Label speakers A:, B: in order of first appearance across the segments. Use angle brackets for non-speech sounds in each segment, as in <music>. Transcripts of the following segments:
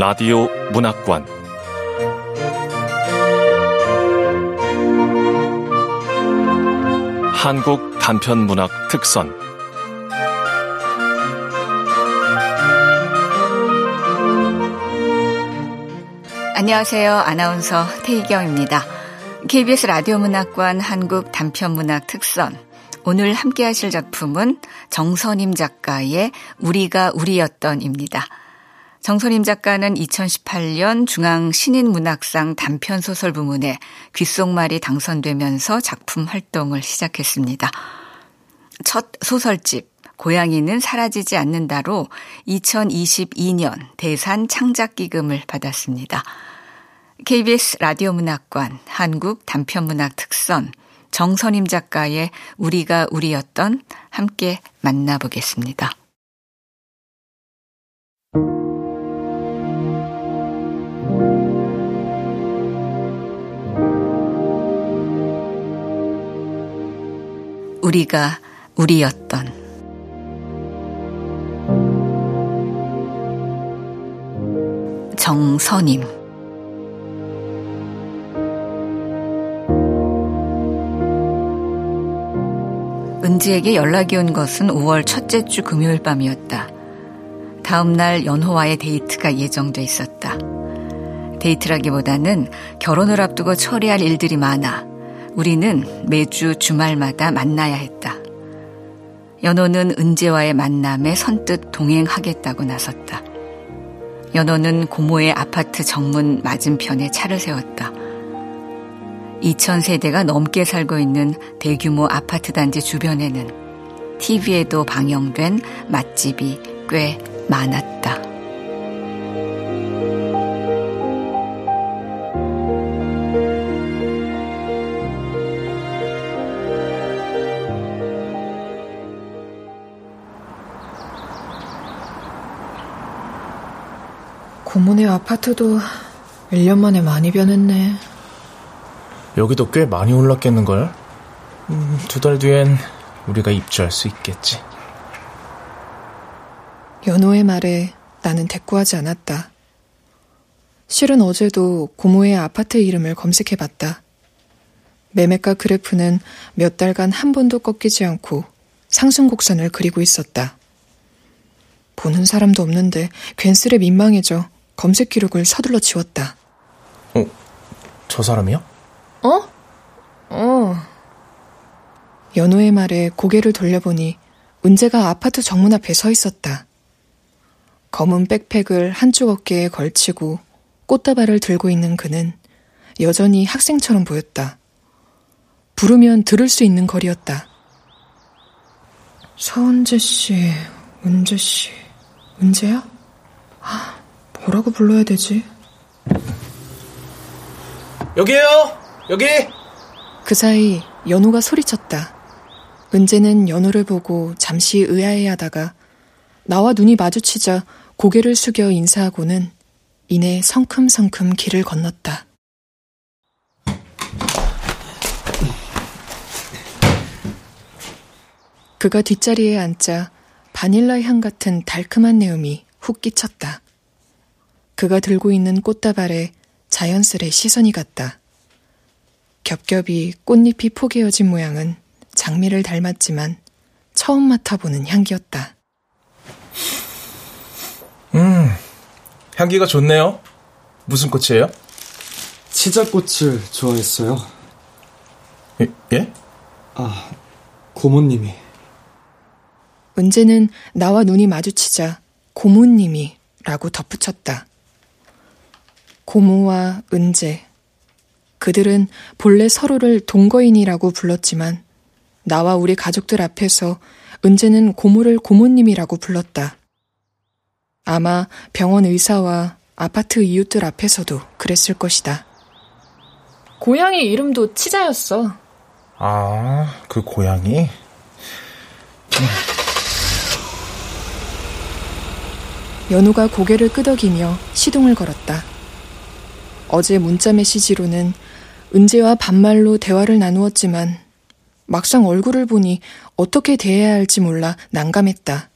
A: 라디오 문학관 한국 단편 문학 특선
B: 안녕하세요. 아나운서 태희경입니다. KBS 라디오 문학관 한국 단편 문학 특선 오늘 함께 하실 작품은 정선임 작가의 우리가 우리였던입니다. 정선임 작가는 2018년 중앙 신인문학상 단편소설 부문에 귓속말이 당선되면서 작품 활동을 시작했습니다. 첫 소설집 고양이는 사라지지 않는다로 2022년 대산 창작기금을 받았습니다. KBS 라디오 문학관 한국 단편문학 특선 정선임 작가의 우리가 우리였던 함께 만나보겠습니다. 우리가 우리였던 정선임 은지에게 연락이 온 것은 5월 첫째 주 금요일 밤이었다. 다음 날 연호와의 데이트가 예정돼 있었다. 데이트라기보다는 결혼을 앞두고 처리할 일들이 많아 우리는 매주 주말마다 만나야 했다. 연호는 은재와의 만남에 선뜻 동행하겠다고 나섰다. 연호는 고모의 아파트 정문 맞은편에 차를 세웠다. 2,000세대가 넘게 살고 있는 대규모 아파트 단지 주변에는 TV에도 방영된 맛집이 꽤 많았다.
C: 아파트도 1년 만에 많이 변했네.
D: 여기도 꽤 많이 올랐겠는걸? 음, 두달 뒤엔 우리가 입주할 수 있겠지.
C: 연호의 말에 나는 대꾸하지 않았다. 실은 어제도 고모의 아파트 이름을 검색해봤다. 매매가 그래프는 몇 달간 한 번도 꺾이지 않고 상승 곡선을 그리고 있었다. 보는 사람도 없는데 괜스레 민망해져 검색 기록을 서둘러 지웠다.
D: 어, 저 사람이요?
C: 어? 어. 연호의 말에 고개를 돌려보니 은재가 아파트 정문 앞에 서 있었다. 검은 백팩을 한쪽 어깨에 걸치고 꽃다발을 들고 있는 그는 여전히 학생처럼 보였다. 부르면 들을 수 있는 거리였다. 서은재 씨, 은재 씨, 은재야? 아, 뭐라고 불러야 되지?
D: 여기에요! 여기!
C: 그 사이 연호가 소리쳤다. 은재는 연호를 보고 잠시 의아해하다가 나와 눈이 마주치자 고개를 숙여 인사하고는 이내 성큼성큼 길을 건넜다. 그가 뒷자리에 앉자 바닐라 향 같은 달큼한 내음이 훅 끼쳤다. 그가 들고 있는 꽃다발에 자연스레 시선이 갔다. 겹겹이 꽃잎이 포개어진 모양은 장미를 닮았지만 처음 맡아보는 향기였다.
D: 음, 향기가 좋네요. 무슨 꽃이에요?
E: 치자꽃을 좋아했어요.
D: 예? 예?
E: 아, 고모님이.
C: 은재는 나와 눈이 마주치자 고모님이 라고 덧붙였다. 고모와 은재. 그들은 본래 서로를 동거인이라고 불렀지만 나와 우리 가족들 앞에서 은재는 고모를 고모님이라고 불렀다. 아마 병원 의사와 아파트 이웃들 앞에서도 그랬을 것이다.
F: 고양이 이름도 치자였어.
D: 아, 그 고양이?
C: 연우가 고개를 끄덕이며 시동을 걸었다. 어제 문자 메시지로는 은재와 반말로 대화를 나누었지만 막상 얼굴을 보니 어떻게 대해야 할지 몰라 난감했다.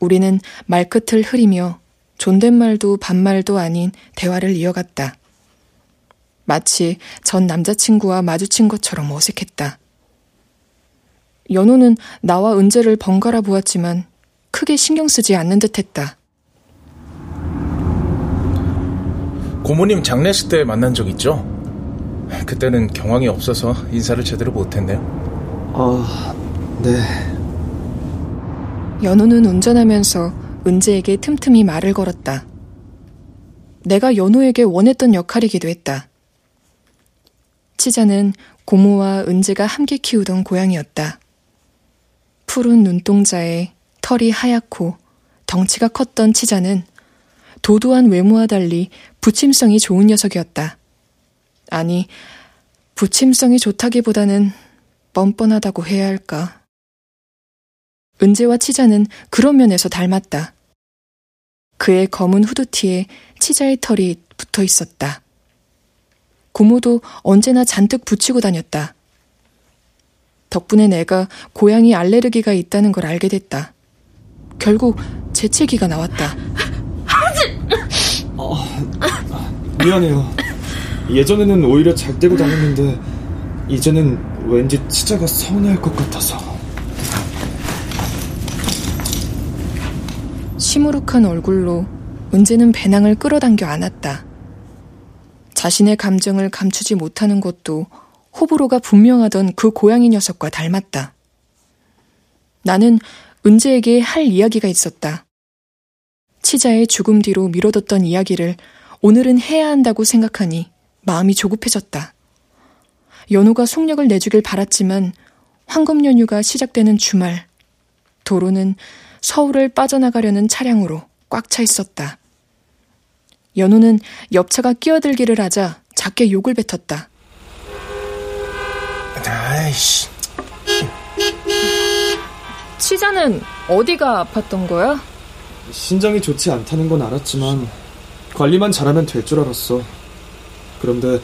C: 우리는 말끝을 흐리며 존댓말도 반말도 아닌 대화를 이어갔다. 마치 전 남자친구와 마주친 것처럼 어색했다. 연호는 나와 은재를 번갈아 보았지만 크게 신경 쓰지 않는 듯 했다.
D: 고모님 장례식 때 만난 적 있죠? 그때는 경황이 없어서 인사를 제대로 못했네요.
E: 아, 네.
C: 연호는 운전하면서 은재에게 틈틈이 말을 걸었다. 내가 연호에게 원했던 역할이기도 했다. 치자는 고모와 은재가 함께 키우던 고양이였다. 푸른 눈동자에 털이 하얗고 덩치가 컸던 치자는 도도한 외모와 달리 부침성이 좋은 녀석이었다. 아니, 부침성이 좋다기보다는 뻔뻔하다고 해야 할까. 은재와 치자는 그런 면에서 닮았다. 그의 검은 후드티에 치자의 털이 붙어 있었다. 고모도 언제나 잔뜩 붙이고 다녔다. 덕분에 내가 고양이 알레르기가 있다는 걸 알게 됐다. 결국 재채기가 나왔다.
E: 어, 미안해요. 예전에는 오히려 잘 떼고 다녔는데 이제는 왠지 치자가 서운해할 것 같아서.
C: 시무룩한 얼굴로 은재는 배낭을 끌어당겨 안았다. 자신의 감정을 감추지 못하는 것도 호불호가 분명하던 그 고양이 녀석과 닮았다. 나는 은재에게 할 이야기가 있었다. 치자의 죽음 뒤로 미뤄뒀던 이야기를 오늘은 해야 한다고 생각하니 마음이 조급해졌다. 연호가 속력을 내주길 바랐지만 황금 연휴가 시작되는 주말, 도로는 서울을 빠져나가려는 차량으로 꽉 차 있었다. 연호는 옆차가 끼어들기를 하자 작게 욕을 뱉었다.
D: 아이씨.
F: 치자는 어디가 아팠던 거야?
E: 신장이 좋지 않다는 건 알았지만 관리만 잘하면 될 줄 알았어. 그런데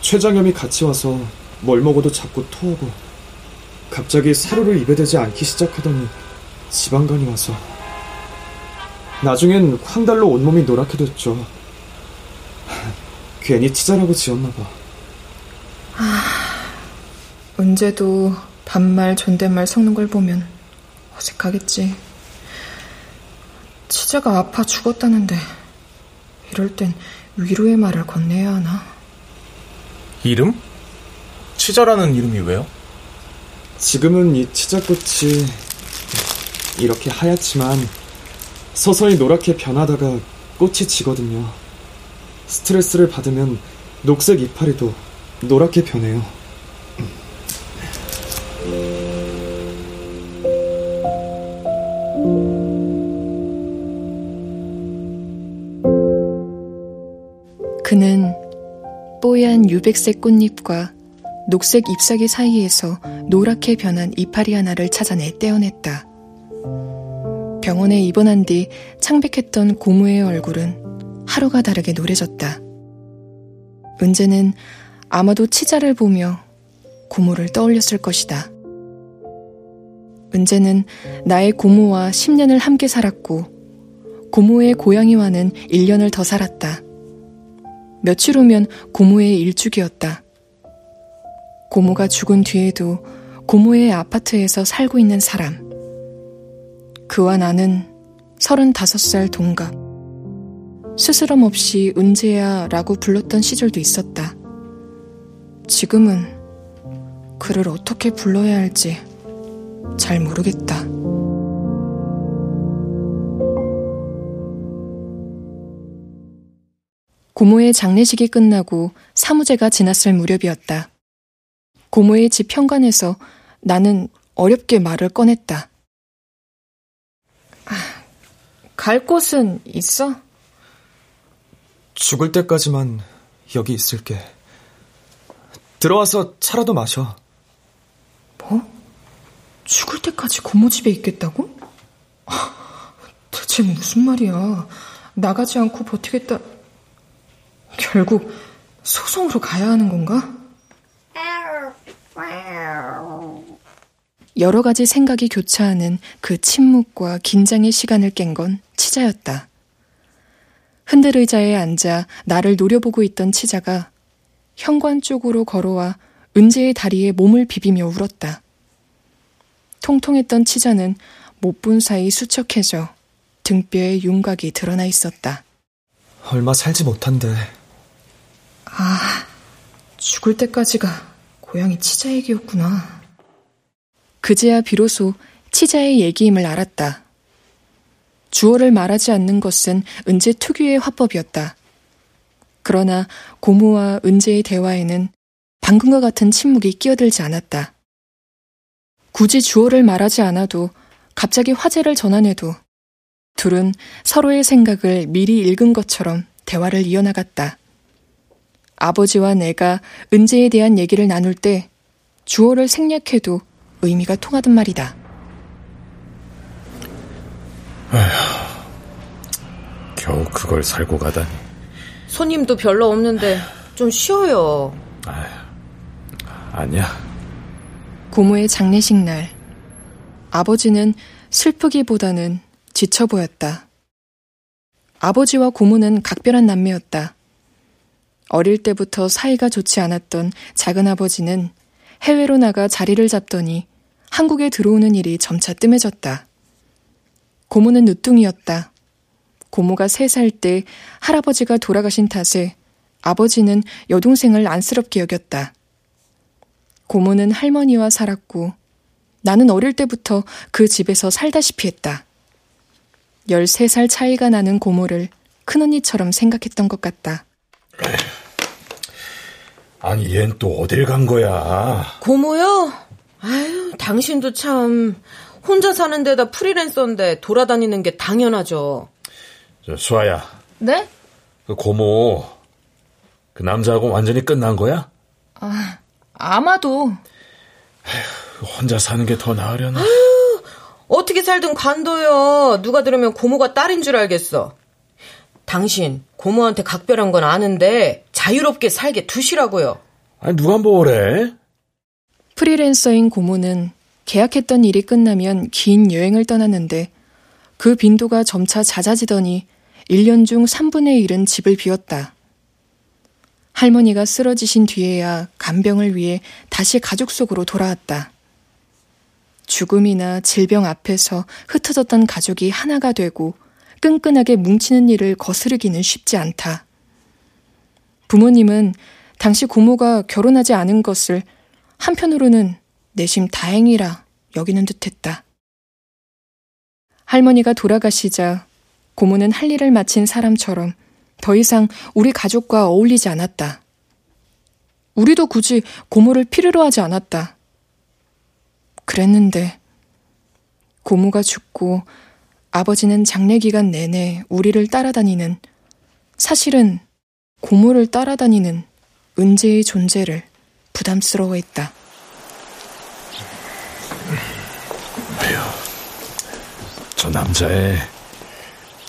E: 췌장염이 같이 와서 뭘 먹어도 자꾸 토하고 갑자기 사료를 입에 대지 않기 시작하더니 지방간이 와서 나중엔 황달로 온몸이 노랗게 됐죠. 괜히 치자라고 지었나 봐.
C: 은재도 반말 존댓말 섞는 걸 보면 어색하겠지. 치자가 아파 죽었다는데 이럴 땐 위로의 말을 건네야 하나?
D: 이름? 치자라는 이름이 왜요?
E: 지금은 이 치자꽃이 이렇게 하얗지만 서서히 노랗게 변하다가 꽃이 지거든요. 스트레스를 받으면 녹색 이파리도 노랗게 변해요.
C: 뽀얀 유백색 꽃잎과 녹색 잎사귀 사이에서 노랗게 변한 이파리 하나를 찾아내 떼어냈다. 병원에 입원한 뒤 창백했던 고모의 얼굴은 하루가 다르게 노래졌다. 은재는 아마도 치자를 보며 고모를 떠올렸을 것이다. 은재는 나의 고모와 10년을 함께 살았고, 고모의 고양이와는 1년을 더 살았다. 며칠 후면 고모의 일주기였다. 고모가 죽은 뒤에도 고모의 아파트에서 살고 있는 사람. 그와 나는 35살 동갑. 스스럼 없이 은재야 라고 불렀던 시절도 있었다. 지금은 그를 어떻게 불러야 할지 잘 모르겠다. 고모의 장례식이 끝나고 사무제가 지났을 무렵이었다. 고모의 집 현관에서 나는 어렵게 말을 꺼냈다.
F: 아, 갈 곳은 있어?
E: 죽을 때까지만 여기 있을게. 들어와서 차라도 마셔.
C: 뭐? 죽을 때까지 고모 집에 있겠다고? 대체 무슨 말이야. 나가지 않고 버티겠다. 결국 소송으로 가야 하는 건가? 여러 가지 생각이 교차하는 그 침묵과 긴장의 시간을 깬 건 치자였다. 흔들 의자에 앉아 나를 노려보고 있던 치자가 현관 쪽으로 걸어와 은재의 다리에 몸을 비비며 울었다. 통통했던 치자는 못 본 사이 수척해져 등뼈에 윤곽이 드러나 있었다.
E: 얼마 살지 못한데.
C: 아, 죽을 때까지가 고양이 치자 얘기였구나. 그제야 비로소 치자의 얘기임을 알았다. 주어를 말하지 않는 것은 은재 특유의 화법이었다. 그러나 고모와 은재의 대화에는 방금과 같은 침묵이 끼어들지 않았다. 굳이 주어를 말하지 않아도 갑자기 화제를 전환해도 둘은 서로의 생각을 미리 읽은 것처럼 대화를 이어나갔다. 아버지와 내가 은재에 대한 얘기를 나눌 때 주어를 생략해도 의미가 통하던 말이다.
G: 아휴, 겨우 그걸 살고 가다니.
H: 손님도 별로 없는데 좀 쉬어요.
G: 아휴, 아니야.
C: 고모의 장례식 날, 아버지는 슬프기보다는 지쳐 보였다. 아버지와 고모는 각별한 남매였다. 어릴 때부터 사이가 좋지 않았던 작은 아버지는 해외로 나가 자리를 잡더니 한국에 들어오는 일이 점차 뜸해졌다. 고모는 늦둥이였다. 고모가 세 살 때 할아버지가 돌아가신 탓에 아버지는 여동생을 안쓰럽게 여겼다. 고모는 할머니와 살았고 나는 어릴 때부터 그 집에서 살다시피 했다. 13살 차이가 나는 고모를 큰언니처럼 생각했던 것 같다.
G: 아니, 얜 또 어딜 간 거야?
H: 고모요? 아유, 당신도 참 혼자 사는 데다 프리랜서인데 돌아다니는 게 당연하죠.
G: 저, 수아야.
F: 네?
G: 그 고모, 그 남자하고 완전히 끝난 거야?
F: 아, 아마도.
G: 에휴, 혼자 사는 게 더 나으려나?
H: 아유, 어떻게 살든 관둬요. 누가 들으면 고모가 딸인 줄 알겠어. 당신 고모한테 각별한 건 아는데 자유롭게 살게 두시라고요.
G: 아니 누가 뭐래?
C: 프리랜서인 고모는 계약했던 일이 끝나면 긴 여행을 떠났는데 그 빈도가 점차 잦아지더니 1년 중 3분의 1은 집을 비웠다. 할머니가 쓰러지신 뒤에야 간병을 위해 다시 가족 속으로 돌아왔다. 죽음이나 질병 앞에서 흩어졌던 가족이 하나가 되고 끈끈하게 뭉치는 일을 거스르기는 쉽지 않다. 부모님은 당시 고모가 결혼하지 않은 것을 한편으로는 내심 다행이라 여기는 듯 했다. 할머니가 돌아가시자 고모는 할 일을 마친 사람처럼 더 이상 우리 가족과 어울리지 않았다. 우리도 굳이 고모를 필요로 하지 않았다. 그랬는데 고모가 죽고 아버지는 장례 기간 내내 우리를 따라다니는 사실은 고모를 따라다니는 은재의 존재를 부담스러워했다.
G: 저 남자애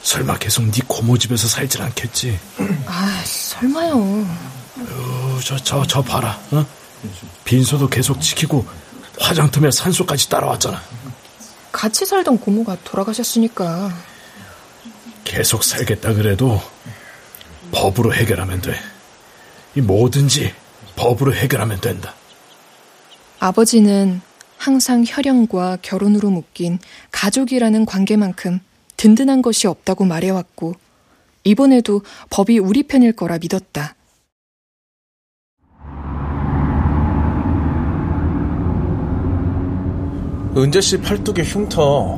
G: 설마 계속 네 고모 집에서 살질 않겠지?
F: 아, 설마요.
G: 어, 저, 저, 저 봐라. 어? 빈소도 계속 지키고 화장터에 산소까지 따라왔잖아.
F: 같이 살던 고모가 돌아가셨으니까.
G: 계속 살겠다 그래도 법으로 해결하면 돼. 이 뭐든지 법으로 해결하면 된다.
C: 아버지는 항상 혈연과 결혼으로 묶인 가족이라는 관계만큼 든든한 것이 없다고 말해왔고, 이번에도 법이 우리 편일 거라 믿었다.
D: 은재 씨 팔뚝에 흉터.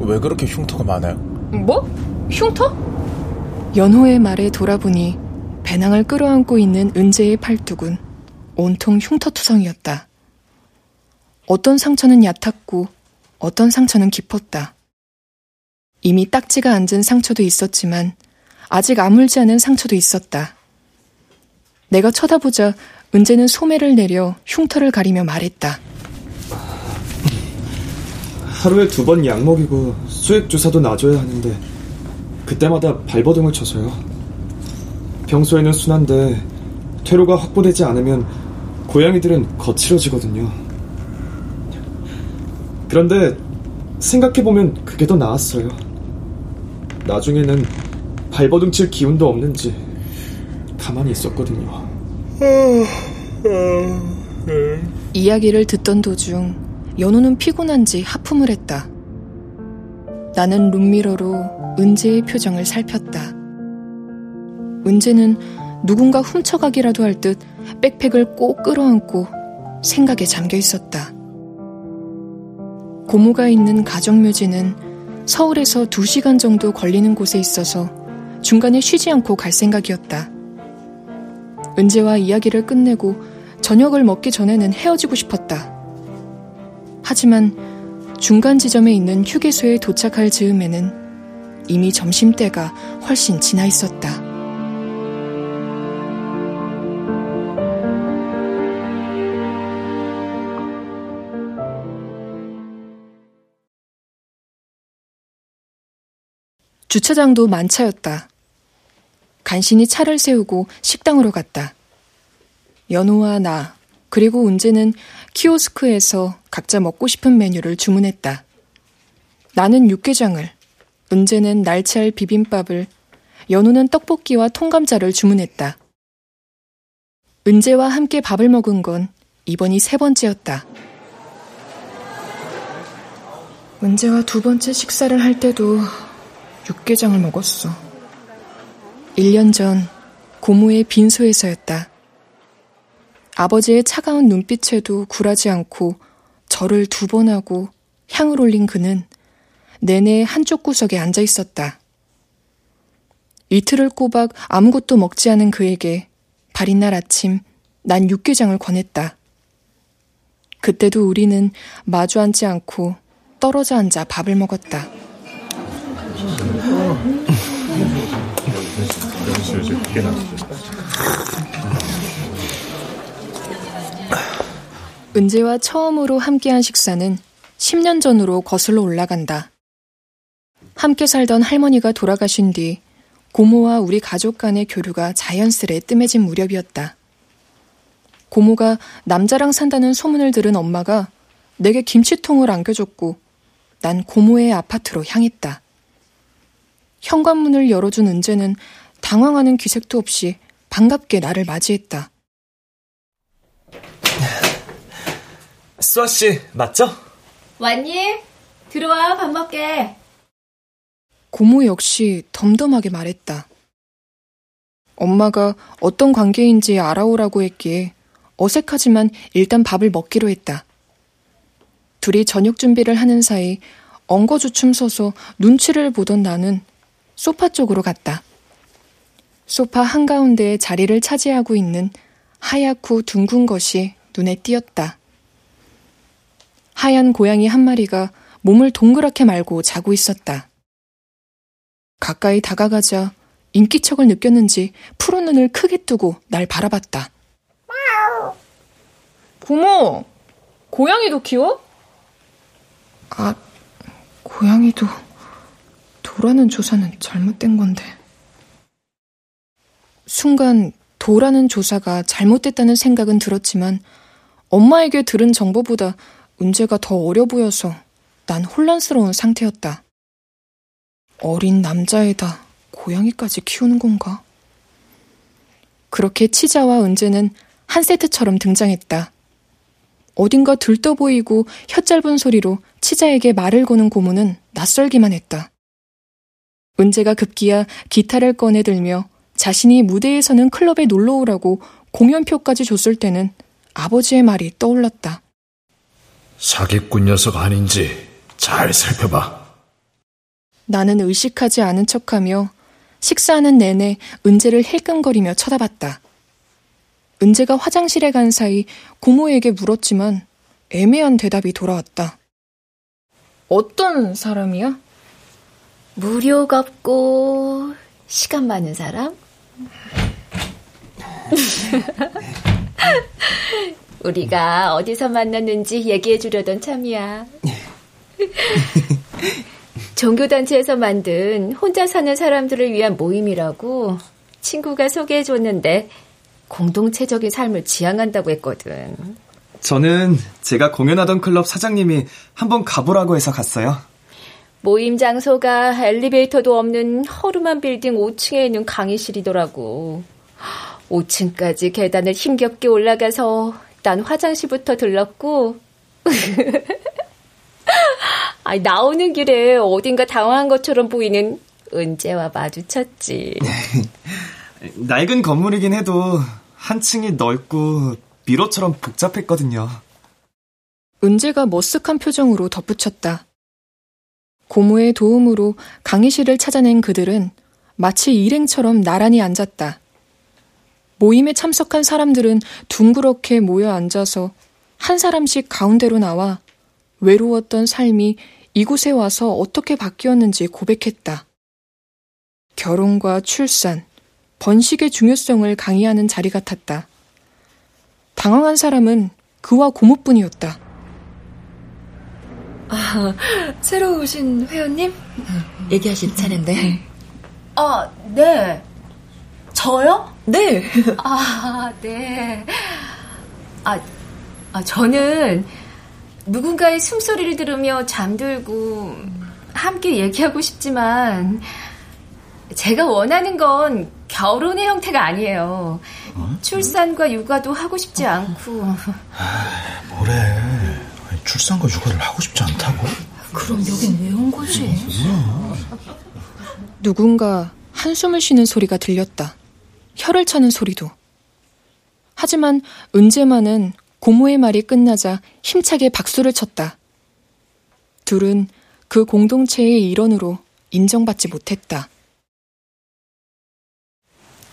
D: 왜 그렇게 흉터가 많아요?
F: 뭐? 흉터?
C: 연호의 말에 돌아보니 배낭을 끌어안고 있는 은재의 팔뚝은 온통 흉터투성이었다. 어떤 상처는 얕았고 어떤 상처는 깊었다. 이미 딱지가 앉은 상처도 있었지만 아직 아물지 않은 상처도 있었다. 내가 쳐다보자 은재는 소매를 내려 흉터를 가리며 말했다.
E: 하루에 두 번 약 먹이고 수액 주사도 놔줘야 하는데 그때마다 발버둥을 쳐서요. 평소에는 순한데 퇴로가 확보되지 않으면 고양이들은 거칠어지거든요. 그런데 생각해보면 그게 더 나았어요. 나중에는 발버둥 칠 기운도 없는지 가만히 있었거든요.
C: 이야기를 듣던 도중 연우는 피곤한지 하품을 했다. 나는 룸미러로 은재의 표정을 살폈다. 은재는 누군가 훔쳐가기라도 할 듯 백팩을 꼭 끌어안고 생각에 잠겨 있었다. 고모가 있는 가정묘지는 서울에서 2시간 정도 걸리는 곳에 있어서 중간에 쉬지 않고 갈 생각이었다. 은재와 이야기를 끝내고 저녁을 먹기 전에는 헤어지고 싶었다. 하지만 중간 지점에 있는 휴게소에 도착할 즈음에는 이미 점심때가 훨씬 지나 있었다. 주차장도 만차였다. 간신히 차를 세우고 식당으로 갔다. 연우와 나, 그리고 은재는 키오스크에서 각자 먹고 싶은 메뉴를 주문했다. 나는 육개장을, 은재는 날치알 비빔밥을, 연우는 떡볶이와 통감자를 주문했다. 은재와 함께 밥을 먹은 건 이번이 세 번째였다. 은재와 두 번째 식사를 할 때도 육개장을 먹었어. 1년 전 고모의 빈소에서였다. 아버지의 차가운 눈빛에도 굴하지 않고 절을 두 번 하고 향을 올린 그는 내내 한쪽 구석에 앉아 있었다. 이틀을 꼬박 아무것도 먹지 않은 그에게 발인 날 아침 난 육개장을 권했다. 그때도 우리는 마주 앉지 않고 떨어져 앉아 밥을 먹었다. <laughs> 은재와 처음으로 함께한 식사는 10년 전으로 거슬러 올라간다. 함께 살던 할머니가 돌아가신 뒤 고모와 우리 가족 간의 교류가 자연스레 뜸해진 무렵이었다. 고모가 남자랑 산다는 소문을 들은 엄마가 내게 김치통을 안겨줬고 난 고모의 아파트로 향했다. 현관문을 열어준 은재는 당황하는 기색도 없이 반갑게 나를 맞이했다.
E: 수아 씨, 맞죠?
I: 왔니? 들어와, 밥 먹게.
C: 고모 역시 덤덤하게 말했다. 엄마가 어떤 관계인지 알아오라고 했기에 어색하지만 일단 밥을 먹기로 했다. 둘이 저녁 준비를 하는 사이 엉거주춤 서서 눈치를 보던 나는 소파 쪽으로 갔다. 소파 한가운데에 자리를 차지하고 있는 하얗고 둥근 것이 눈에 띄었다. 하얀 고양이 한 마리가 몸을 동그랗게 말고 자고 있었다. 가까이 다가가자 인기척을 느꼈는지 푸른 눈을 크게 뜨고 날 바라봤다.
F: 고모, 고양이도 키워?
C: 아, 고양이도 도라는 조사는 잘못된 건데. 순간 도라는 조사가 잘못됐다는 생각은 들었지만 엄마에게 들은 정보보다 문제가 더 어려 보여서 난 혼란스러운 상태였다. 어린 남자애다 고양이까지 키우는 건가? 그렇게 치자와 은재는 한 세트처럼 등장했다. 어딘가 들떠 보이고 혀 짧은 소리로 치자에게 말을 거는 고모는 낯설기만 했다. 은재가 급기야 기타를 꺼내들며 자신이 무대에 서는 클럽에 놀러 오라고 공연표까지 줬을 때는 아버지의 말이 떠올랐다.
G: 사기꾼 녀석 아닌지 잘 살펴봐.
C: 나는 의식하지 않은 척하며 식사하는 내내 은재를 힐끔거리며 쳐다봤다. 은재가 화장실에 간 사이 고모에게 물었지만 애매한 대답이 돌아왔다.
F: 어떤 사람이야?
I: 무료가 없고 시간 많은 사람? <laughs> 우리가 어디서 만났는지 얘기해 주려던 참이야. <laughs> 종교단체에서 만든 혼자 사는 사람들을 위한 모임이라고 친구가 소개해 줬는데 공동체적인 삶을 지향한다고 했거든.
E: 저는 제가 공연하던 클럽 사장님이 한번 가보라고 해서 갔어요.
I: 모임 장소가 엘리베이터도 없는 허름한 빌딩 5층에 있는 강의실이더라고. 5층까지 계단을 힘겹게 올라가서 난 화장실부터 들렀고, <laughs> 아니, 나오는 길에 어딘가 당황한 것처럼 보이는 은재와 마주쳤지. <laughs>
E: 낡은 건물이긴 해도 한 층이 넓고 미로처럼 복잡했거든요.
C: 은재가 머쓱한 표정으로 덧붙였다. 고모의 도움으로 강의실을 찾아낸 그들은 마치 일행처럼 나란히 앉았다. 모임에 참석한 사람들은 둥그렇게 모여 앉아서 한 사람씩 가운데로 나와 외로웠던 삶이 이곳에 와서 어떻게 바뀌었는지 고백했다. 결혼과 출산, 번식의 중요성을 강의하는 자리 같았다. 당황한 사람은 그와 고모뿐이었다.
J: 아, 새로 오신 회원님?
K: 얘기하실 차례인데.
J: 아, 네. 저요?
K: 네.
J: 아, 네. 아, 아, 저는 누군가의 숨소리를 들으며 잠들고 함께 얘기하고 싶지만 제가 원하는 건 결혼의 형태가 아니에요. 어? 출산과 육아도 하고 싶지 않고.
G: 아, 뭐래. 출산과 육아를 하고 싶지 않다고?
J: 그럼 여긴 왜 온 거지?
C: 누군가 한숨을 쉬는 소리가 들렸다. 혀를 차는 소리도. 하지만 은재만은 고모의 말이 끝나자 힘차게 박수를 쳤다. 둘은 그 공동체의 일원으로 인정받지 못했다.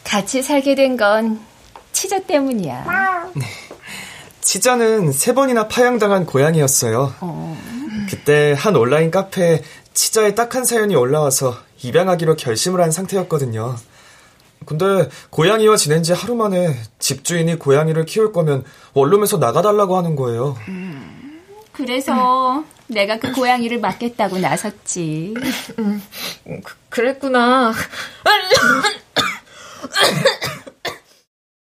I: 같이 살게 된 건 치자 때문이야.
E: 네. 치자는 세 번이나 파양당한 고양이였어요. 어. 그때 한 온라인 카페에 치자의 딱한 사연이 올라와서 입양하기로 결심을 한 상태였거든요. 근데 고양이와 지낸 지 하루 만에 집주인이 고양이를 키울 거면 원룸에서 나가달라고 하는 거예요. 음,
I: 그래서 음. 내가 그 고양이를 맡겠다고 나섰지.
F: 음, 그, 그랬구나.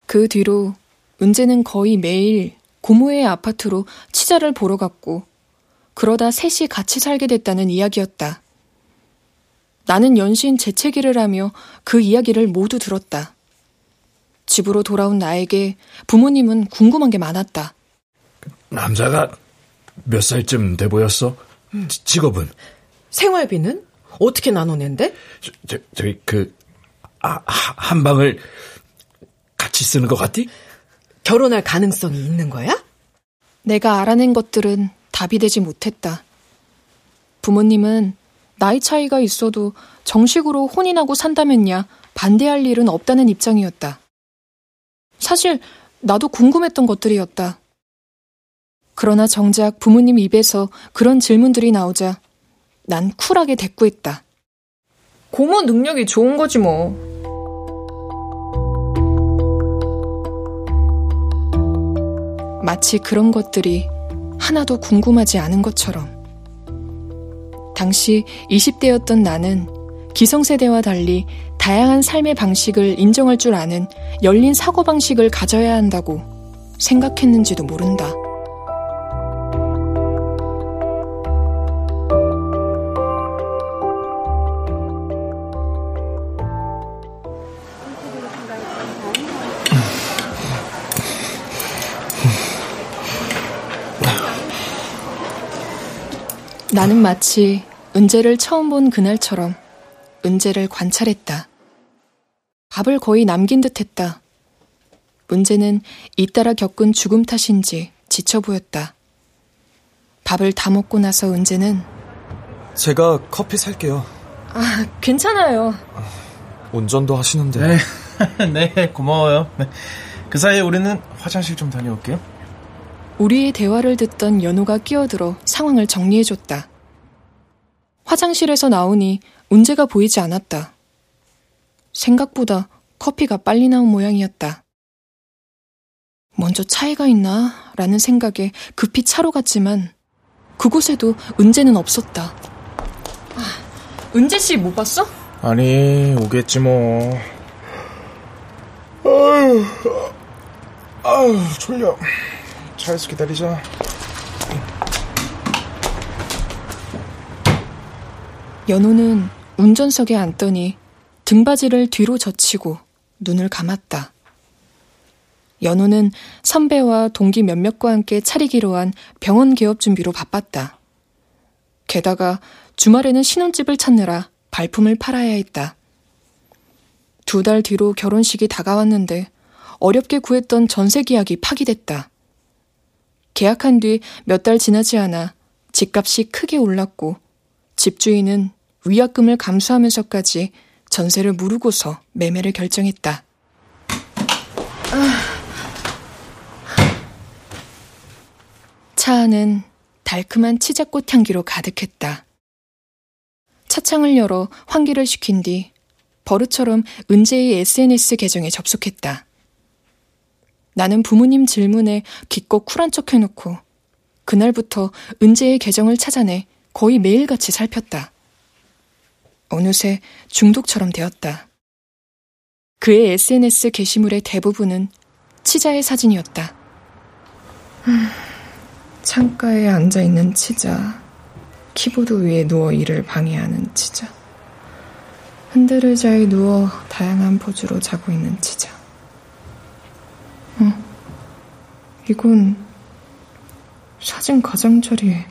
C: 그 뒤로 은재는 거의 매일 고모의 아파트로 치자를 보러 갔고 그러다 셋이 같이 살게 됐다는 이야기였다. 나는 연신 재채기를 하며 그 이야기를 모두 들었다. 집으로 돌아온 나에게 부모님은 궁금한 게 많았다.
G: 남자가 몇 살쯤 돼 보였어? 음. 직업은?
H: 생활비는? 어떻게 나눠낸대?
G: 저, 저, 저기, 그, 아, 한 방을 같이 쓰는 것 같디?
H: 결혼할 가능성이 있는 거야?
C: 내가 알아낸 것들은 답이 되지 못했다. 부모님은 나이 차이가 있어도 정식으로 혼인하고 산다면야 반대할 일은 없다는 입장이었다. 사실 나도 궁금했던 것들이었다. 그러나 정작 부모님 입에서 그런 질문들이 나오자 난 쿨하게 대꾸했다.
F: 고모 능력이 좋은 거지 뭐.
C: 마치 그런 것들이 하나도 궁금하지 않은 것처럼. 당시 20대였던 나는 기성세대와 달리 다양한 삶의 방식을 인정할 줄 아는 열린 사고방식을 가져야 한다고 생각했는지도 모른다. 나는 마치 은재를 처음 본 그날처럼 은재를 관찰했다. 밥을 거의 남긴 듯 했다. 은재는 잇따라 겪은 죽음 탓인지 지쳐 보였다. 밥을 다 먹고 나서 은재는
E: 제가 커피 살게요.
F: 아, 괜찮아요.
E: 운전도 하시는데.
D: 네, <laughs> 네 고마워요. 네. 그 사이에 우리는 화장실 좀 다녀올게요.
C: 우리의 대화를 듣던 연호가 끼어들어 상황을 정리해줬다. 화장실에서 나오니 문제가 보이지 않았다. 생각보다 커피가 빨리 나온 모양이었다. 먼저 차이가 있나? 라는 생각에 급히 차로 갔지만 그곳에도 은재는 없었다.
F: 아, 은재 씨 못 봤어?
D: 아니, 오겠지 뭐. 아유, 아유, 졸려. 차에서 기다리자.
C: 연호는 운전석에 앉더니 등받이를 뒤로 젖히고 눈을 감았다. 연호는 선배와 동기 몇몇과 함께 차리기로 한 병원 개업 준비로 바빴다. 게다가 주말에는 신혼집을 찾느라 발품을 팔아야 했다. 두 달 뒤로 결혼식이 다가왔는데 어렵게 구했던 전세 계약이 파기됐다. 계약한 뒤 몇 달 지나지 않아 집값이 크게 올랐고 집주인은 위약금을 감수하면서까지 전세를 무르고서 매매를 결정했다. 차 안은 달큼한 치자꽃 향기로 가득했다. 차창을 열어 환기를 시킨 뒤 버릇처럼 은재의 SNS 계정에 접속했다. 나는 부모님 질문에 기껏 쿨한 척 해놓고 그날부터 은재의 계정을 찾아내 거의 매일같이 살폈다. 어느새 중독처럼 되었다. 그의 SNS 게시물의 대부분은 치자의 사진이었다. 창가에 앉아 있는 치자, 키보드 위에 누워 일을 방해하는 치자, 흔들 의자에 누워 다양한 포즈로 자고 있는 치자. 어, 이건 사진 가장자리에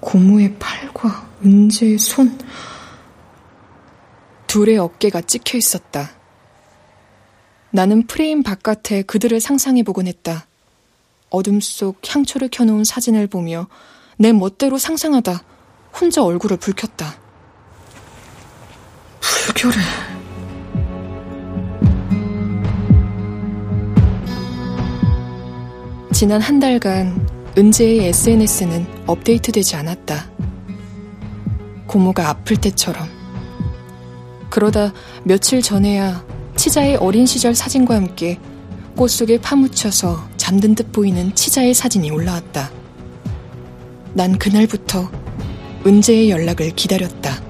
C: 고모의 팔과 은재의 손, 둘의 어깨가 찍혀 있었다. 나는 프레임 바깥에 그들을 상상해보곤 했다. 어둠 속 향초를 켜놓은 사진을 보며 내 멋대로 상상하다 혼자 얼굴을 붉혔다. 불결해. 지난 한 달간 은재의 SNS는 업데이트되지 않았다. 고모가 아플 때처럼. 그러다 며칠 전에야 치자의 어린 시절 사진과 함께 꽃 속에 파묻혀서 잠든 듯 보이는 치자의 사진이 올라왔다. 난 그날부터 은재의 연락을 기다렸다.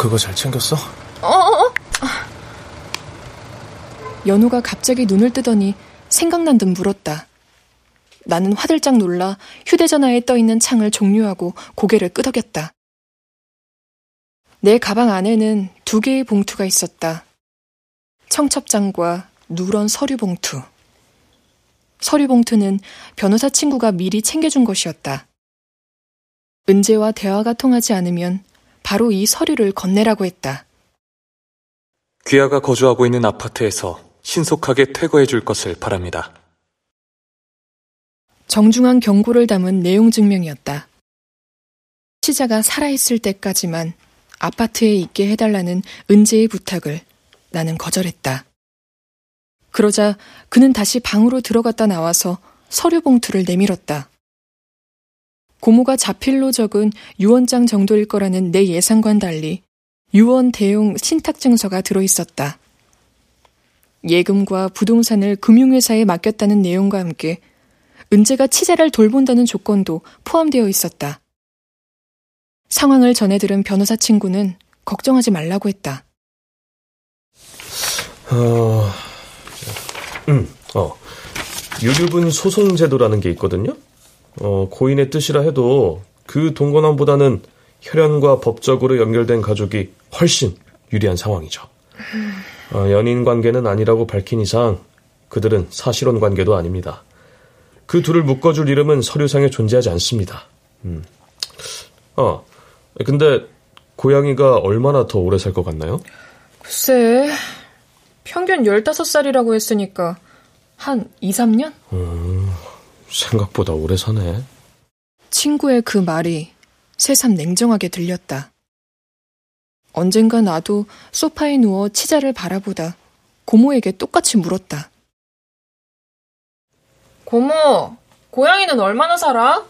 D: 그거 잘 챙겼어?
F: 어, 어, 어.
C: 연우가 갑자기 눈을 뜨더니 생각난 듯 물었다. 나는 화들짝 놀라 휴대전화에 떠있는 창을 종료하고 고개를 끄덕였다. 내 가방 안에는 두 개의 봉투가 있었다. 청첩장과 누런 서류 봉투. 서류 봉투는 변호사 친구가 미리 챙겨준 것이었다. 은재와 대화가 통하지 않으면 바로 이 서류를 건네라고 했다.
L: 귀하가 거주하고 있는 아파트에서 신속하게 퇴거해 줄 것을 바랍니다.
C: 정중한 경고를 담은 내용 증명이었다. 치자가 살아있을 때까지만 아파트에 있게 해달라는 은재의 부탁을 나는 거절했다. 그러자 그는 다시 방으로 들어갔다 나와서 서류 봉투를 내밀었다. 고모가 자필로 적은 유언장 정도일 거라는 내 예상과는 달리 유언 대용 신탁증서가 들어있었다. 예금과 부동산을 금융회사에 맡겼다는 내용과 함께 은재가 치자를 돌본다는 조건도 포함되어 있었다. 상황을 전해 들은 변호사 친구는 걱정하지 말라고 했다.
M: 어, 음, 어, 유류분 소송 제도라는 게 있거든요. 어, 고인의 뜻이라 해도 그 동거남보다는 혈연과 법적으로 연결된 가족이 훨씬 유리한 상황이죠. 어, 연인 관계는 아니라고 밝힌 이상 그들은 사실혼 관계도 아닙니다. 그 둘을 묶어줄 이름은 서류상에 존재하지 않습니다. 음. 어, 근데 고양이가 얼마나 더 오래 살 것 같나요?
F: 글쎄, 평균 15살이라고 했으니까 한 2, 3년?
M: 음, 생각보다 오래 사네.
C: 친구의 그 말이 새삼 냉정하게 들렸다. 언젠가 나도 소파에 누워 치자를 바라보다 고모에게 똑같이 물었다.
F: 고모, 고양이는 얼마나 살아?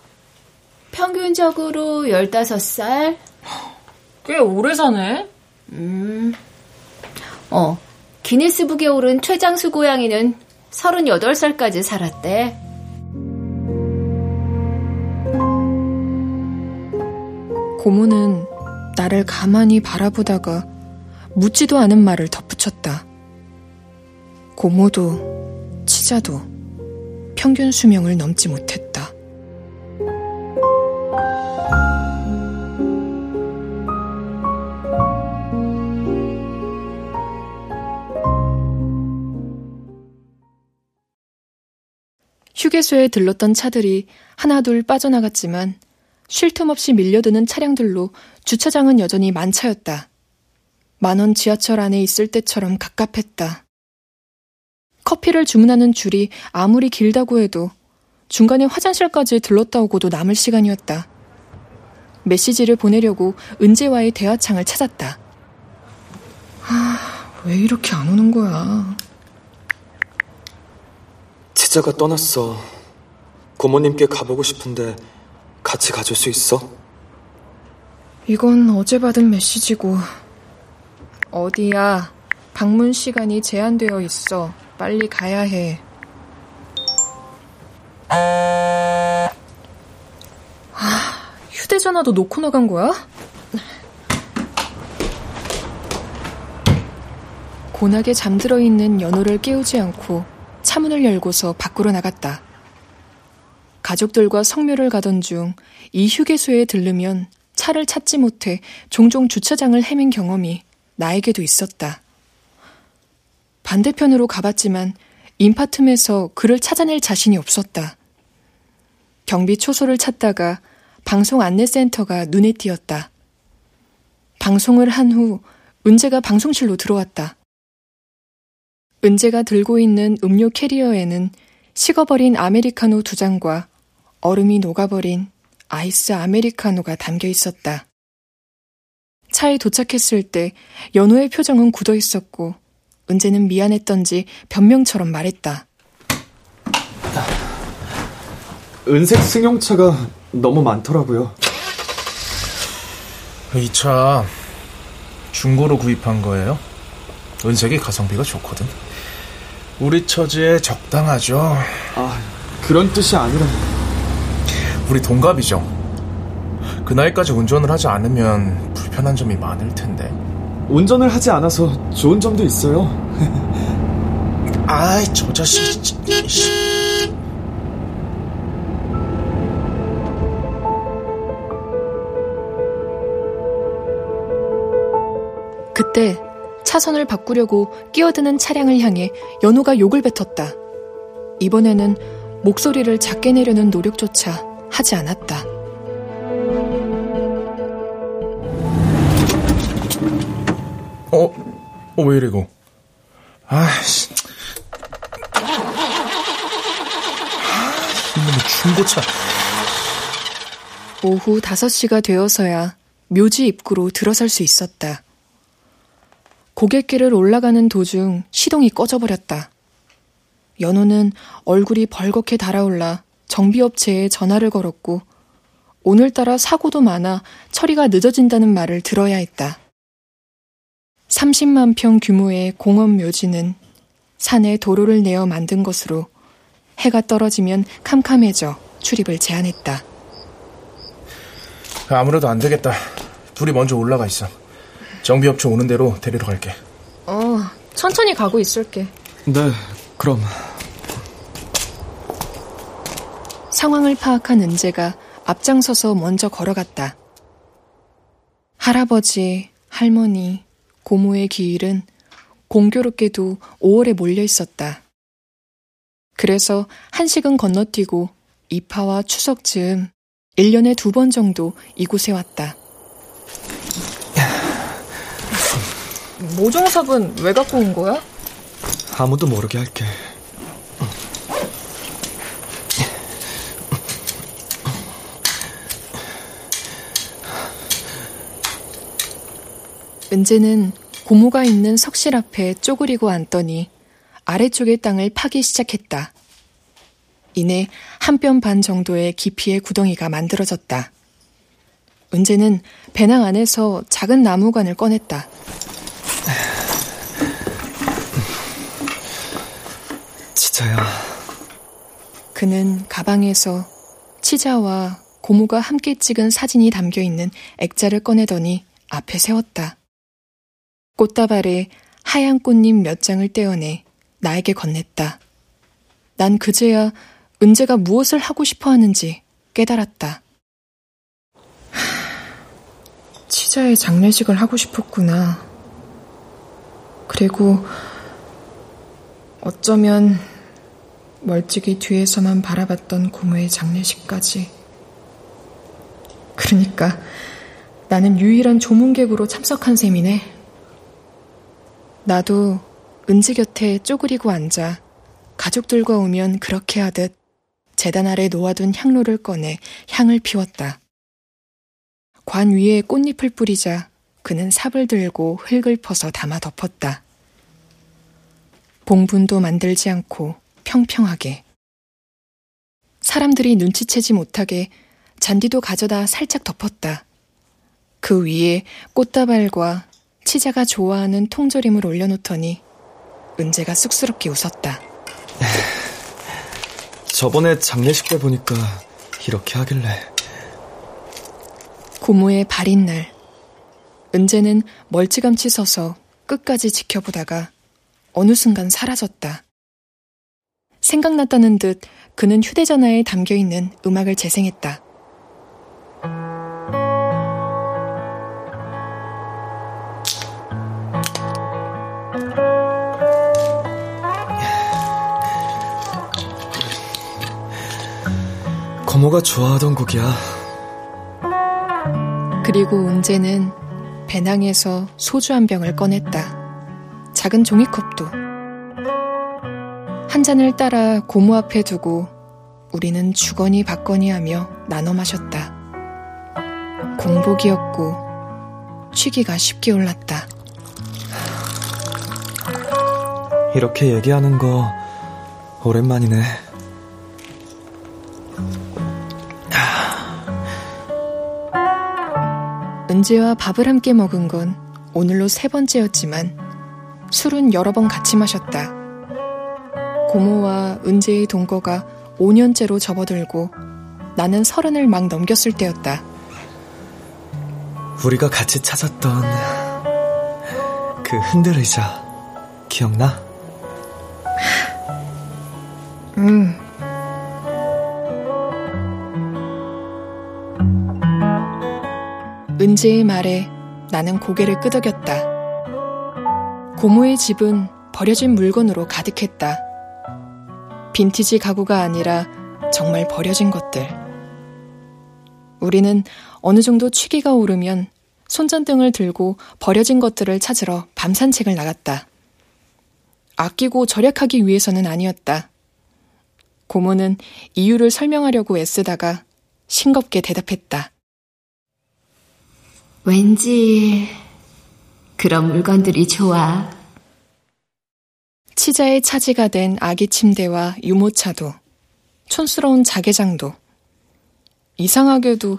J: 평균적으로 15살?
F: 꽤 오래 사네.
J: 음. 어, 기네스북에 오른 최장수 고양이는 38살까지 살았대.
C: 고모는 나를 가만히 바라보다가 묻지도 않은 말을 덧붙였다. 고모도 치자도 평균 수명을 넘지 못했다. 휴게소에 들렀던 차들이 하나둘 빠져나갔지만 쉴 틈 없이 밀려드는 차량들로 주차장은 여전히 만차였다. 만원 지하철 안에 있을 때처럼 갑갑했다. 커피를 주문하는 줄이 아무리 길다고 해도 중간에 화장실까지 들렀다 오고도 남을 시간이었다. 메시지를 보내려고 은재와의 대화창을 찾았다. 아, 왜 이렇게 안 오는 거야?
E: 치자가 떠났어. 고모님께 가보고 싶은데 같이 가줄 수 있어?
C: 이건 어제 받은 메시지고 어디야? 방문 시간이 제한되어 있어. 빨리 가야 해. 아, 휴대전화도 놓고 나간 거야? 고나게 잠들어 있는 연호를 깨우지 않고 차문을 열고서 밖으로 나갔다. 가족들과 성묘를 가던 중 이 휴게소에 들르면 차를 찾지 못해 종종 주차장을 헤맨 경험이 나에게도 있었다. 반대편으로 가봤지만 인파 틈에서 그를 찾아낼 자신이 없었다. 경비 초소를 찾다가 방송 안내센터가 눈에 띄었다. 방송을 한 후 은재가 방송실로 들어왔다. 은재가 들고 있는 음료 캐리어에는 식어버린 아메리카노 두 잔과 얼음이 녹아버린 아이스 아메리카노가 담겨 있었다. 차에 도착했을 때 연호의 표정은 굳어 있었고 은재는 미안했던지 변명처럼 말했다.
E: 은색 승용차가 너무 많더라고요.
D: 이 차 중고로 구입한 거예요? 은색이 가성비가 좋거든. 우리 처지에 적당하죠.
E: 아, 그런 뜻이 아니라.
D: 우리 동갑이죠. 그 나이까지 운전을 하지 않으면 불편한 점이 많을 텐데.
E: 운전을 하지 않아서 좋은 점도 있어요. <laughs>
D: 아이, 저 자식.
C: 그때 차선을 바꾸려고 끼어드는 차량을 향해 연호가 욕을 뱉었다. 이번에는 목소리를 작게 내려는 노력조차 하지 않았다.
D: 어, 어, 왜 이래 고? 아씨. 이놈의 중고차.
C: 오후 5시가 되어서야 묘지 입구로 들어설 수 있었다. 고갯길을 올라가는 도중 시동이 꺼져버렸다. 연호는 얼굴이 벌겋게 달아올라 정비업체에 전화를 걸었고 오늘따라 사고도 많아 처리가 늦어진다는 말을 들어야 했다. 30만 평 규모의 공원 묘지는 산에 도로를 내어 만든 것으로 해가 떨어지면 캄캄해져 출입을 제한했다.
D: 아무래도 안 되겠다. 둘이 먼저 올라가 있어. 정비업체 오는 대로 데리러 갈게.
F: 어, 천천히 가고 있을게.
E: 네, 그럼.
C: 상황을 파악한 은재가 앞장서서 먼저 걸어갔다. 할아버지, 할머니, 고모의 기일은 공교롭게도 5월에 몰려 있었다. 그래서 한식은 건너뛰고 이파와 추석 즈음 1년에 두 번 정도 이곳에 왔다.
F: 모종삽은 왜 갖고 온 거야?
E: 아무도 모르게 할게.
C: 은재는 고모가 있는 석실 앞에 쪼그리고 앉더니 아래쪽의 땅을 파기 시작했다. 이내 한 뼘 반 정도의 깊이의 구덩이가 만들어졌다. 은재는 배낭 안에서 작은 나무관을 꺼냈다. <sighs>
E: 치자야.
C: 그는 가방에서 치자와 고모가 함께 찍은 사진이 담겨 있는 액자를 꺼내더니 앞에 세웠다. 꽃다발에 하얀 꽃잎 몇 장을 떼어내 나에게 건넸다. 난 그제야 은재가 무엇을 하고 싶어 하는지 깨달았다. 치자의 장례식을 하고 싶었구나. 그리고 어쩌면 멀찍이 뒤에서만 바라봤던 고모의 장례식까지. 그러니까 나는 유일한 조문객으로 참석한 셈이네. 나도 은지 곁에 쪼그리고 앉아 가족들과 오면 그렇게 하듯 재단 아래 놓아둔 향로를 꺼내 향을 피웠다. 관 위에 꽃잎을 뿌리자 그는 삽을 들고 흙을 퍼서 담아 덮었다. 봉분도 만들지 않고 평평하게. 사람들이 눈치채지 못하게 잔디도 가져다 살짝 덮었다. 그 위에 꽃다발과 치자가 좋아하는 통조림을 올려놓더니 은재가 쑥스럽게 웃었다. <sighs>
E: 저번에 장례식 때 보니까 이렇게 하길래.
C: 고모의 발인 날, 은재는 멀찌감치 서서 끝까지 지켜보다가 어느 순간 사라졌다. 생각났다는 듯 그는 휴대전화에 담겨 있는 음악을 재생했다.
E: 고모가 좋아하던 곡이야.
C: 그리고 은재는 배낭에서 소주 한 병을 꺼냈다. 작은 종이컵도. 한 잔을 따라 고모 앞에 두고 우리는 주거니 받거니 하며 나눠 마셨다. 공복이었고 취기가 쉽게 올랐다.
E: 이렇게 얘기하는 거 오랜만이네.
C: 은지와 밥을 함께 먹은 건 오늘로 세 번째였지만 술은 여러 번 같이 마셨다. 고모와 은지의 동거가 5년째로 접어들고 나는 서른을 막 넘겼을 때였다.
E: 우리가 같이 찾았던 그 흔들 의자 기억나?
C: 응. 은지의 말에 나는 고개를 끄덕였다. 고모의 집은 버려진 물건으로 가득했다. 빈티지 가구가 아니라 정말 버려진 것들. 우리는 어느 정도 취기가 오르면 손전등을 들고 버려진 것들을 찾으러 밤 산책을 나갔다. 아끼고 절약하기 위해서는 아니었다. 고모는 이유를 설명하려고 애쓰다가 싱겁게 대답했다.
J: 왠지 그런 물건들이 좋아.
C: 치자의 차지가 된 아기 침대와 유모차도, 촌스러운 자개장도, 이상하게도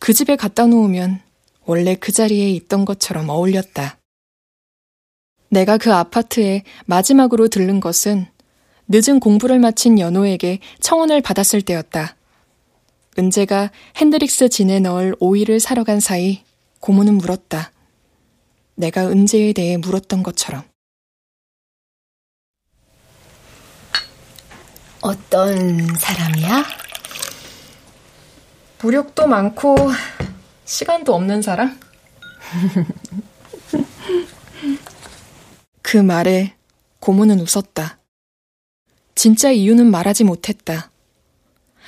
C: 그 집에 갖다 놓으면 원래 그 자리에 있던 것처럼 어울렸다. 내가 그 아파트에 마지막으로 들른 것은 늦은 공부를 마친 연호에게 청혼을 받았을 때였다. 은재가 핸드릭스 진에 넣을 오이를 사러 간 사이 고모는 물었다. 내가 은재에 대해 물었던 것처럼.
J: 어떤 사람이야?
C: 무력도 많고 시간도 없는 사람? <laughs> 그 말에 고모는 웃었다. 진짜 이유는 말하지 못했다.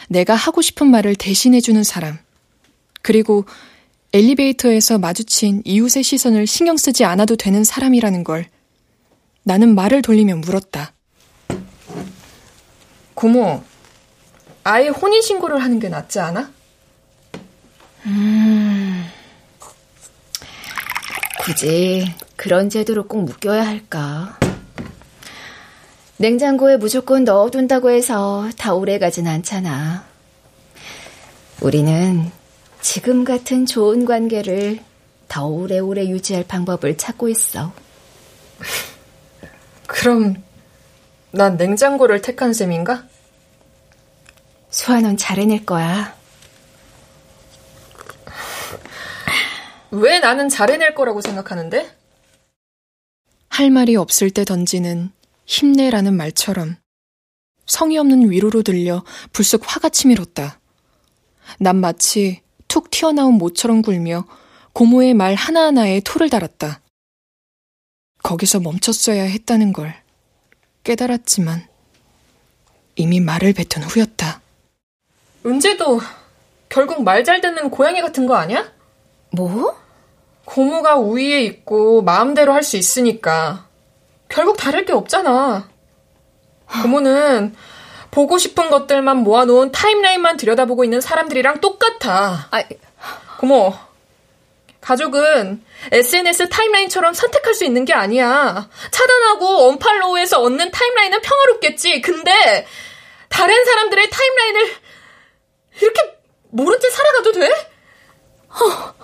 C: 내가 하고 싶은 말을 대신해주는 사람. 그리고 엘리베이터에서 마주친 이웃의 시선을 신경 쓰지 않아도 되는 사람이라는 걸 나는 말을 돌리며 물었다. 고모, 아예 혼인신고를 하는 게 낫지 않아?
J: 음, 굳이 그런 제도로 꼭 묶여야 할까? 냉장고에 무조건 넣어둔다고 해서 다 오래 가진 않잖아. 우리는 지금 같은 좋은 관계를 더 오래오래 유지할 방법을 찾고 있어.
C: 그럼 난 냉장고를 택한 셈인가?
J: 수아는 잘 해낼 거야.
C: 왜 나는 잘 해낼 거라고 생각하는데? 할 말이 없을 때 던지는 힘내라는 말처럼 성의 없는 위로로 들려 불쑥 화가 치밀었다. 난 마치 툭 튀어나온 모처럼 굴며 고모의 말 하나하나에 토를 달았다. 거기서 멈췄어야 했다는 걸 깨달았지만 이미 말을 뱉은 후였다.
F: 은재도 결국 말 잘 듣는 고양이 같은 거 아니야?
J: 뭐?
F: 고모가 우위에 있고 마음대로 할 수 있으니까 결국 다를 게 없잖아. 고모는 보고 싶은 것들만 모아놓은 타임라인만 들여다보고 있는 사람들이랑 똑같아. 아, 고모, 가족은 SNS 타임라인처럼 선택할 수 있는 게 아니야. 차단하고 언팔로우에서 얻는 타임라인은 평화롭겠지. 근데 다른 사람들의 타임라인을 이렇게 모른 채 살아가도 돼? 어.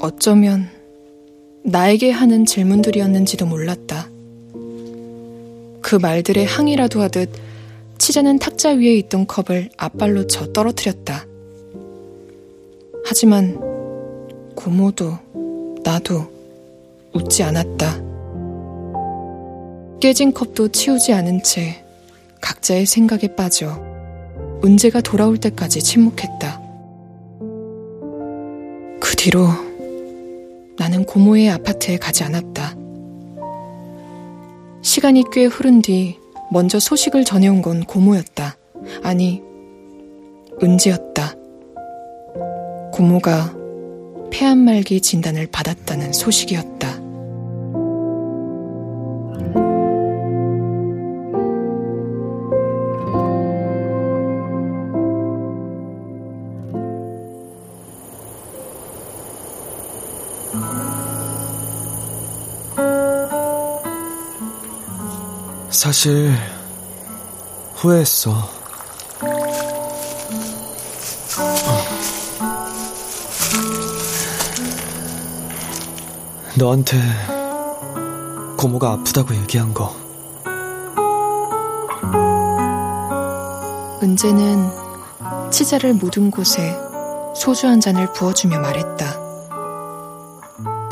C: 어쩌면 나에게 하는 질문들이었는지도 몰랐다. 그 말들의 항의라도 하듯 치자는 탁자 위에 있던 컵을 앞발로 쳐 떨어뜨렸다. 하지만 고모도 나도 웃지 않았다. 깨진 컵도 치우지 않은 채 각자의 생각에 빠져 은재가 돌아올 때까지 침묵했다. 그 뒤로 나는 고모의 아파트에 가지 않았다. 시간이 꽤 흐른 뒤 먼저 소식을 전해온 건 고모였다. 아니, 은지였다. 고모가 폐암 말기 진단을 받았다는 소식이었다.
E: 사실 후회했어. 너한테 고모가 아프다고 얘기한 거.
C: 은재는 치자를 묻은 곳에 소주 한 잔을 부어주며 말했다.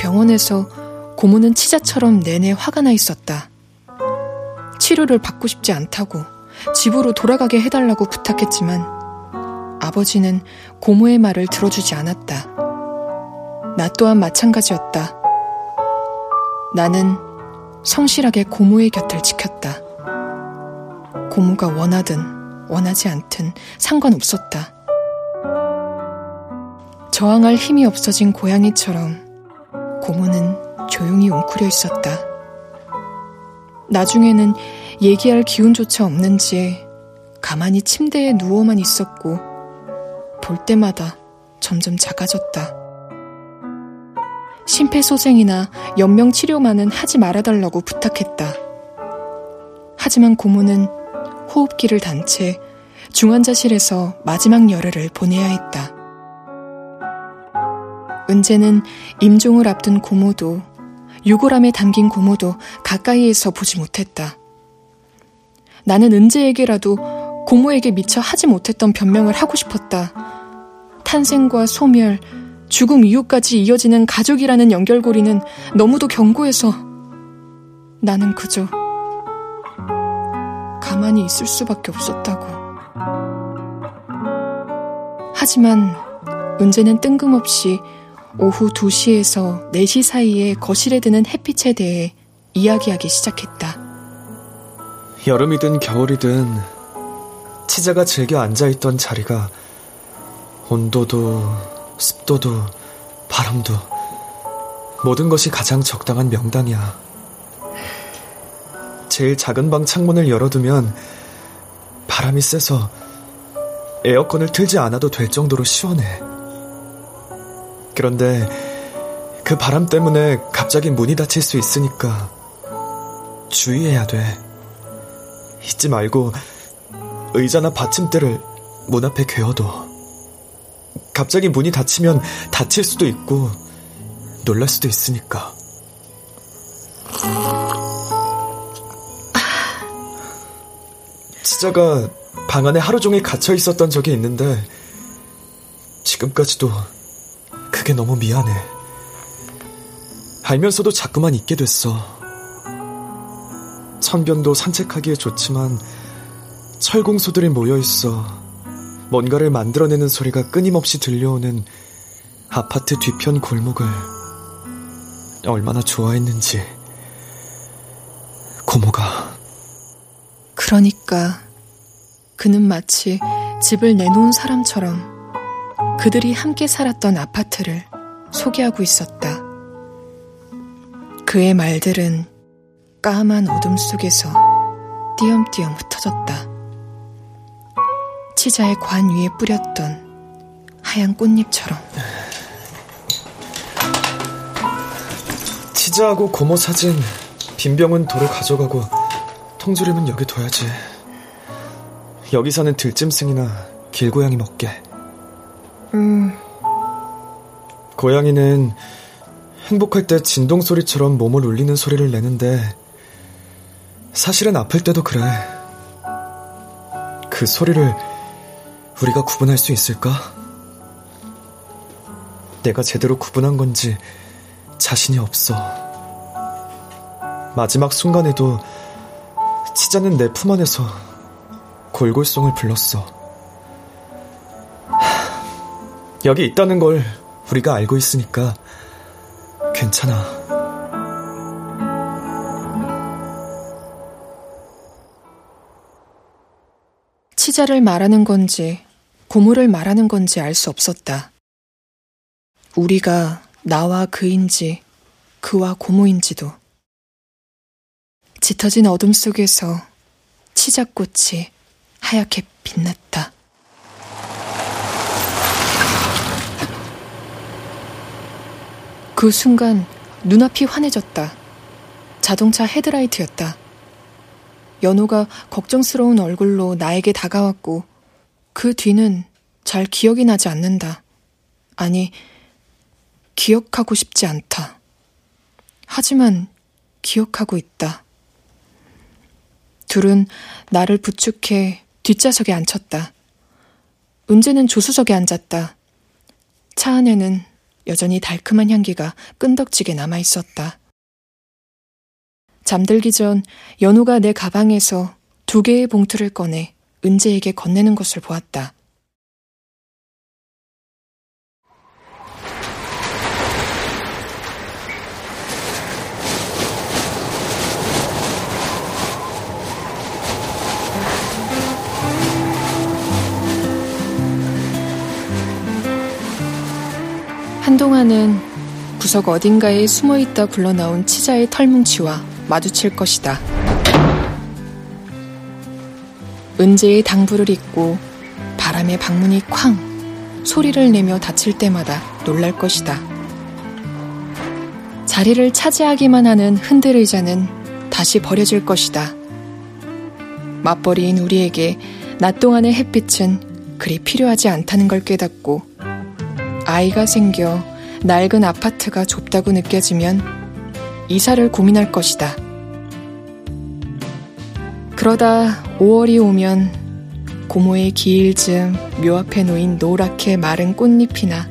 C: 병원에서 고모는 치자처럼 내내 화가 나 있었다. 치료를 받고 싶지 않다고 집으로 돌아가게 해달라고 부탁했지만 아버지는 고모의 말을 들어주지 않았다. 나 또한 마찬가지였다. 나는 성실하게 고모의 곁을 지켰다. 고모가 원하든 원하지 않든 상관없었다. 저항할 힘이 없어진 고양이처럼 고모는 조용히 웅크려 있었다. 나중에는 얘기할 기운조차 없는지 가만히 침대에 누워만 있었고 볼 때마다 점점 작아졌다. 심폐소생이나 연명 치료만은 하지 말아달라고 부탁했다. 하지만 고모는 호흡기를 단 채 중환자실에서 마지막 열흘을 보내야 했다. 은재는 임종을 앞둔 고모도 유골함에 담긴 고모도 가까이에서 보지 못했다. 나는 은재에게라도 고모에게 미처 하지 못했던 변명을 하고 싶었다. 탄생과 소멸, 죽음 이후까지 이어지는 가족이라는 연결고리는 너무도 견고해서 나는 그저 가만히 있을 수밖에 없었다고. 하지만 은재는 뜬금없이 오후 2시에서 4시 사이에 거실에 드는 햇빛에 대해 이야기하기 시작했다.
E: 여름이든 겨울이든 치자가 즐겨 앉아있던 자리가 온도도 습도도 바람도 모든 것이 가장 적당한 명당이야. 제일 작은 방 창문을 열어두면 바람이 세서 에어컨을 틀지 않아도 될 정도로 시원해. 그런데 그 바람 때문에 갑자기 문이 닫힐 수 있으니까 주의해야 돼. 잊지 말고 의자나 받침대를 문 앞에 괴어둬. 갑자기 문이 닫히면 다칠 수도 있고 놀랄 수도 있으니까. 치자가 방 안에 하루 종일 갇혀 있었던 적이 있는데 지금까지도 그게 너무 미안해. 알면서도 자꾸만 있게 됐어. 천변도 산책하기에 좋지만 철공소들이 모여 있어 뭔가를 만들어내는 소리가 끊임없이 들려오는 아파트 뒤편 골목을 얼마나 좋아했는지 고모가
C: 그러니까 그는 마치 집을 내놓은 사람처럼 그들이 함께 살았던 아파트를 소개하고 있었다. 그의 말들은 까만 어둠 속에서 띄엄띄엄 흩어졌다. 치자의 관 위에 뿌렸던 하얀 꽃잎처럼.
E: 치자하고 고모 사진 빈 병은 도로 가져가고 통조림은 여기 둬야지. 여기 사는 들짐승이나 길고양이 먹게.
C: 음.
E: 고양이는 행복할 때 진동 소리처럼 몸을 울리는 소리를 내는데 사실은 아플 때도 그래. 그 소리를 우리가 구분할 수 있을까? 내가 제대로 구분한 건지 자신이 없어. 마지막 순간에도 치자는 내 품 안에서 골골송을 불렀어. 여기 있다는 걸 우리가 알고 있으니까 괜찮아.
C: 치자를 말하는 건지 고모를 말하는 건지 알 수 없었다. 우리가 나와 그인지 그와 고모인지도 짙어진 어둠 속에서 치자꽃이 하얗게 빛났다. 그 순간 눈앞이 환해졌다. 자동차 헤드라이트였다. 연호가 걱정스러운 얼굴로 나에게 다가왔고 그 뒤는 잘 기억이 나지 않는다. 아니, 기억하고 싶지 않다. 하지만 기억하고 있다. 둘은 나를 부축해 뒷좌석에 앉혔다. 은재는 조수석에 앉았다. 차 안에는 여전히 달큼한 향기가 끈덕지게 남아 있었다. 잠들기 전 연우가 내 가방에서 두 개의 봉투를 꺼내 은재에게 건네는 것을 보았다. 한동안은 구석 어딘가에 숨어 있다 굴러나온 치자의 털뭉치와 마주칠 것이다. 은재의 당부를 잊고 바람에 방문이 쾅 소리를 내며 닫힐 때마다 놀랄 것이다. 자리를 차지하기만 하는 흔들 의자는 다시 버려질 것이다. 맞벌이인 우리에게 낮 동안의 햇빛은 그리 필요하지 않다는 걸 깨닫고 아이가 생겨 낡은 아파트가 좁다고 느껴지면 이사를 고민할 것이다. 그러다 5월이 오면 고모의 기일즈음 묘 앞에 놓인 노랗게 마른 꽃잎이나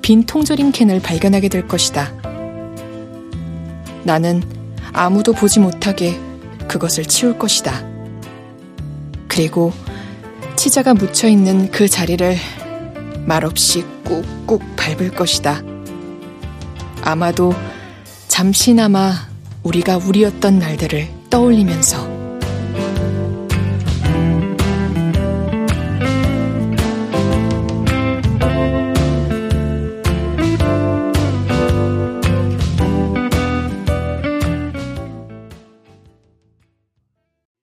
C: 빈 통조림 캔을 발견하게 될 것이다. 나는 아무도 보지 못하게 그것을 치울 것이다. 그리고 치자가 묻혀 있는 그 자리를 말없이 꾹꾹 밟을 것이다. 아마도 잠시나마 우리가 우리였던 날들을 떠올리면서